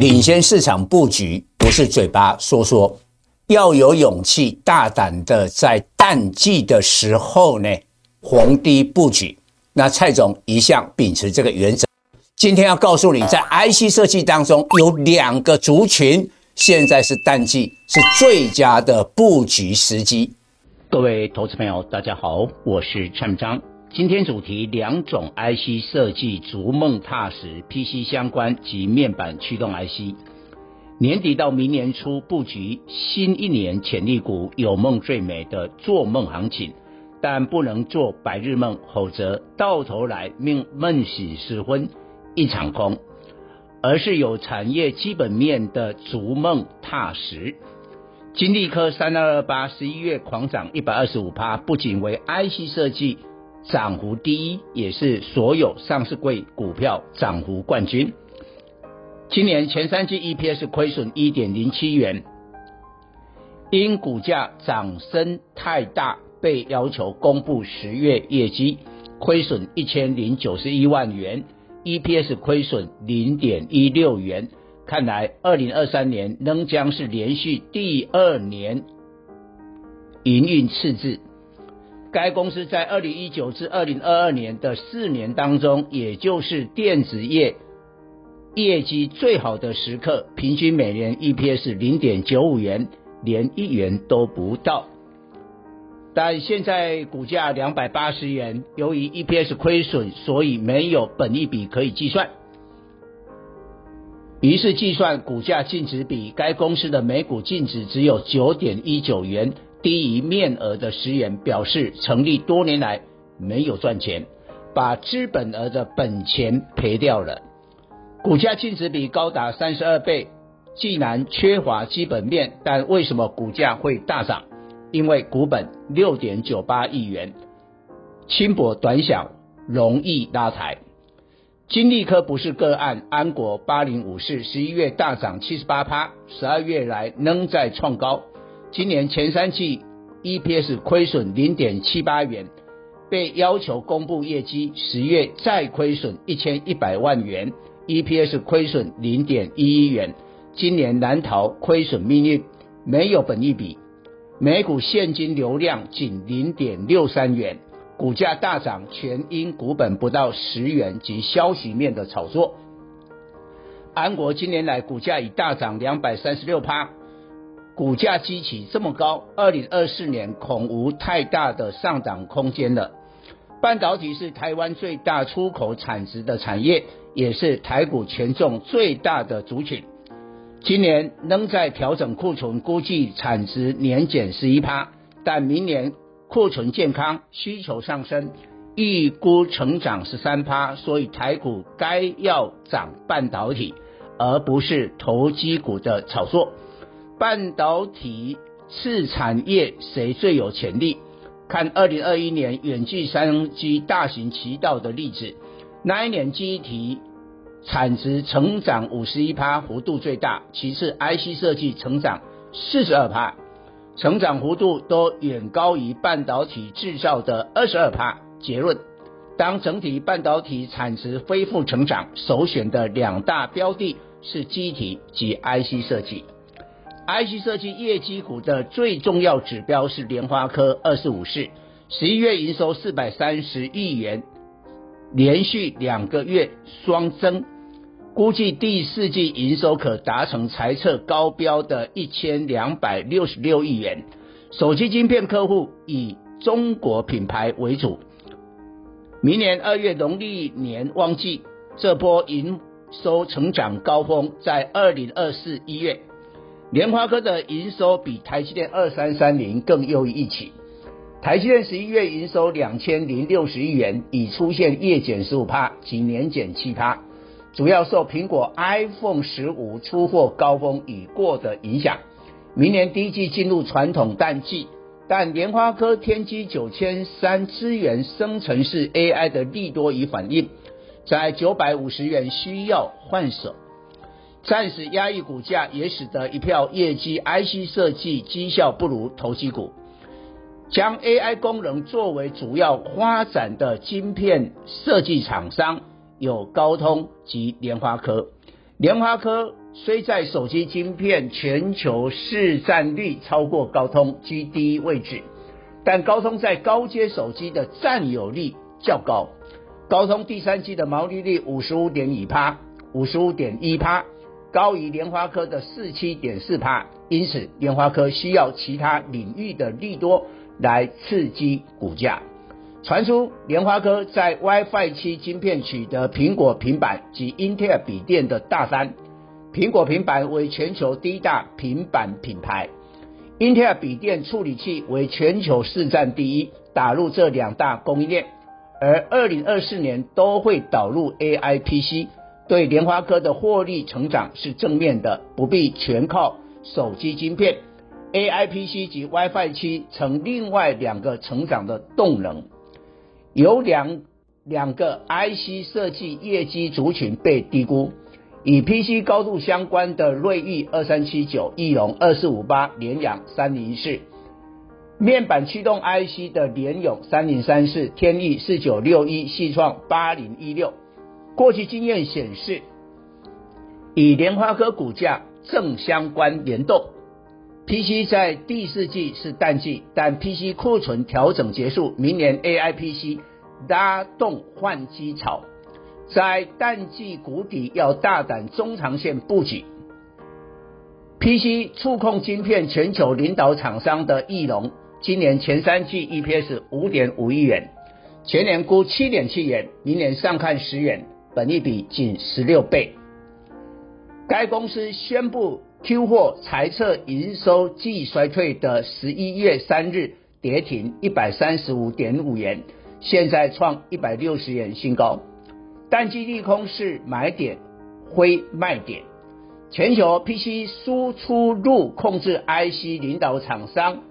领先市场布局不是嘴巴 说说，要有勇气，大胆的在淡季的时候呢，逢低布局。那蔡总一向秉持这个原则。今天要告诉你，在 IC 设计当中有两个族群，现在是淡季，是最佳的布局时机。各位投资朋友，大家好，我是蔡明彰。今天主题：两种 IC 设计逐梦踏实，PC 相关及面板驱动 IC。年底到明年初布局新一年潜力股，有梦最美的做梦行情，但不能做白日梦，否则到头来命梦醒时分一场空。而是有产业基本面的逐梦踏实。金利科三二二八十一月狂涨一百二十五趴，不仅为 IC 设计。涨幅第一，也是所有上市柜股票涨幅冠军。今年前三季 EPS 亏损一点零七元，因股价涨升太大，被要求公布十月业绩，亏损一千零九十一万元，EPS 亏损零点一六元。看来二零二三年仍将是连续第二年营运赤字。该公司在二零一九至二零二二年的四年当中，也就是电子业业绩最好的时刻，平均每年 EPS 零点九五元，连一元都不到。但现在股价两百八十元，由于 EPS 亏损，所以没有本益比可以计算。于是计算股价净值比，该公司的每股净值只有九点一九元。低于面额的十元，表示成立多年来没有赚钱，把资本额的本钱赔掉了。股价净值比高达三十二倍，既然缺乏基本面，但为什么股价会大涨？因为股本六点九八亿元，轻薄短小，容易拉抬。金利科不是个案，安国八零五四十一月大涨七十八趴，十二月来仍在创高。今年前三季 EPS 亏损零点七八元，被要求公布业绩，十月再亏损一千一百万元，EPS 亏损零点一一元。今年难逃亏损命运，没有本益比，每股现金流量仅零点六三元，股价大涨全因股本不到十元及消息面的炒作。安国今年来股价已大涨两百三十六趴。股价激起这么高，二零二四年恐无太大的上涨空间了。半导体是台湾最大出口产值的产业，也是台股权重最大的族群。今年仍在调整库存，估计产值年减十一趴，但明年库存健康，需求上升，预估成长十三趴。所以台股该要涨半导体，而不是投机股的炒作。半导体次产业谁最有潜力？看二零二一年远距商机大行其道的例子，那一年机体产值成长五十一趴，幅度最大，其次 IC 设计成长四十二趴，成长幅度都远高于半导体制造的二十二趴。结论：当整体半导体产值恢复成长，首选的两大标的是机体及 IC 设计。IC 设计业绩股的最重要指标是联发科二十五四，十一月营收四百三十亿元，连续两个月双增，估计第四季营收可达成财测高标的一千两百六十六亿元。手机晶片客户以中国品牌为主，明年二月农历年旺季，这波营收成长高峰在二零二四一月。联发科的营收比台积电二三三零更优于预期。台积电十一月营收两千零六十亿元，已出现月减十五趴及年减七趴，主要受苹果 iPhone 十五出货高峰已过的影响。明年第一季进入传统淡季，但联发科天玑九千三支援生成式 AI 的利多已反应，在九百五十元需要换手。暂时压抑股价，也使得一票业绩 IC 设计绩效不如投机股。将 AI 功能作为主要发展的晶片设计厂商有高通及联发科。联发科虽在手机晶片全球市占率超过高通，居第一位置，但高通在高阶手机的占有率较高。高通第三季的毛利率五十五点一趴，五十五点一趴，高于联发科的四七点四帕，因此联发科需要其他领域的利多来刺激股价。传出联发科在 WiFi 七晶片取得苹果平板及英特尔笔电的大单。苹果平板为全球第一大平板品牌，英特尔笔电处理器为全球市占第一，打入这两大供应链，而二零二四年都会导入 AI PC，对联发科的获利成长是正面的，不必全靠手机晶片，AI PC 及 WiFi 七成另外两个成长的动能，有两两个 IC 设计业绩族群被低估。与 PC 高度相关的瑞昱二三七九、翼龙二四五八、联阳三零一四，面板驱动 IC 的联咏三零三四、天翼四九六一、系创八零一六。过去经验显示，与莲花科股价正相关联动。PC 在第四季是淡季，但 PC 库存调整结束，明年 AI PC 拉动换机潮。在淡季谷底要大胆中长线布局。PC 触控晶片全球领导厂商的翼龙，今年前三季 EPS 五点五亿元，全年估七点七元，明年上看十元，本益比仅十六倍。该公司宣布 Q 货财测营收季衰退的十一月三日跌停一百三十五点五元，现在创一百六十元新高。淡季利空是买点，灰卖点。全球 PC 输出入控制 IC 领导厂商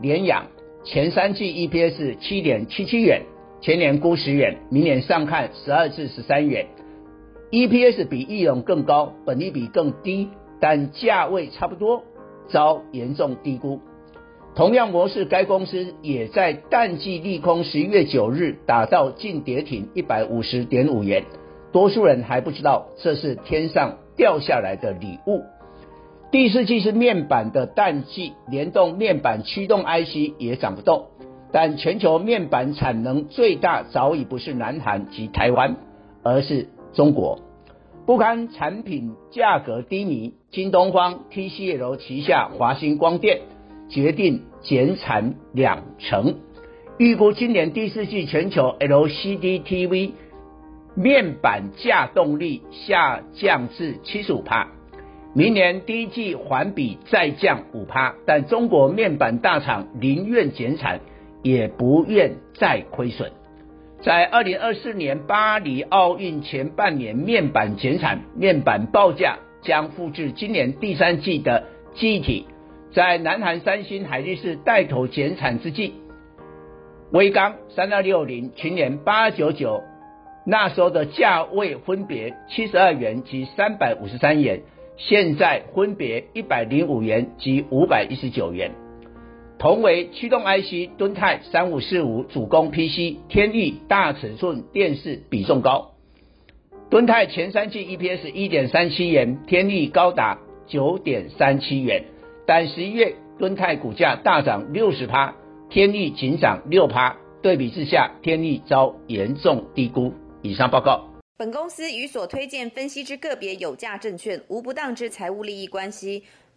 联阳前三季 EPS 七点七七元，前年估十元，明年上看十二至十三元。EPS 比义隆更高，本利比更低，但价位差不多，遭严重低估。同样模式，该公司也在淡季利空十一月九日打到净跌停一百五十点五元，多数人还不知道这是天上掉下来的礼物。第四季是面板的淡季，联动面板驱动 IC 也涨不动，但全球面板产能最大早已不是南韩及台湾，而是中国。不堪产品价格低迷，京东方 TCL 旗下华星光电。决定减产两成，预估今年第四季全球 LCD TV 面板价动力下降至七十五趴，明年第一季环比再降五趴，但中国面板大厂宁愿减产，也不愿再亏损。在二零二四年巴黎奥运前半年，面板减产，面板报价将复制今年第三季的记忆体。在南韩三星、海力士带头减产之际，威刚三二六零、群联八九九，那时候的价位分别七十二元及三百五十三元，现在分别一百零五元及五百一十九元。同为驱动 IC，敦泰三五四五主攻 PC，天钰大尺寸电视比重高。敦泰前三季 EPS 一点三七元，天钰高达九点三七元。但十一月，敦泰股价大涨六十趴，天钰仅涨六趴。对比之下，天钰遭严重低估。以上报告。本公司与所推荐分析之个别有价证券无不当之财务利益关系。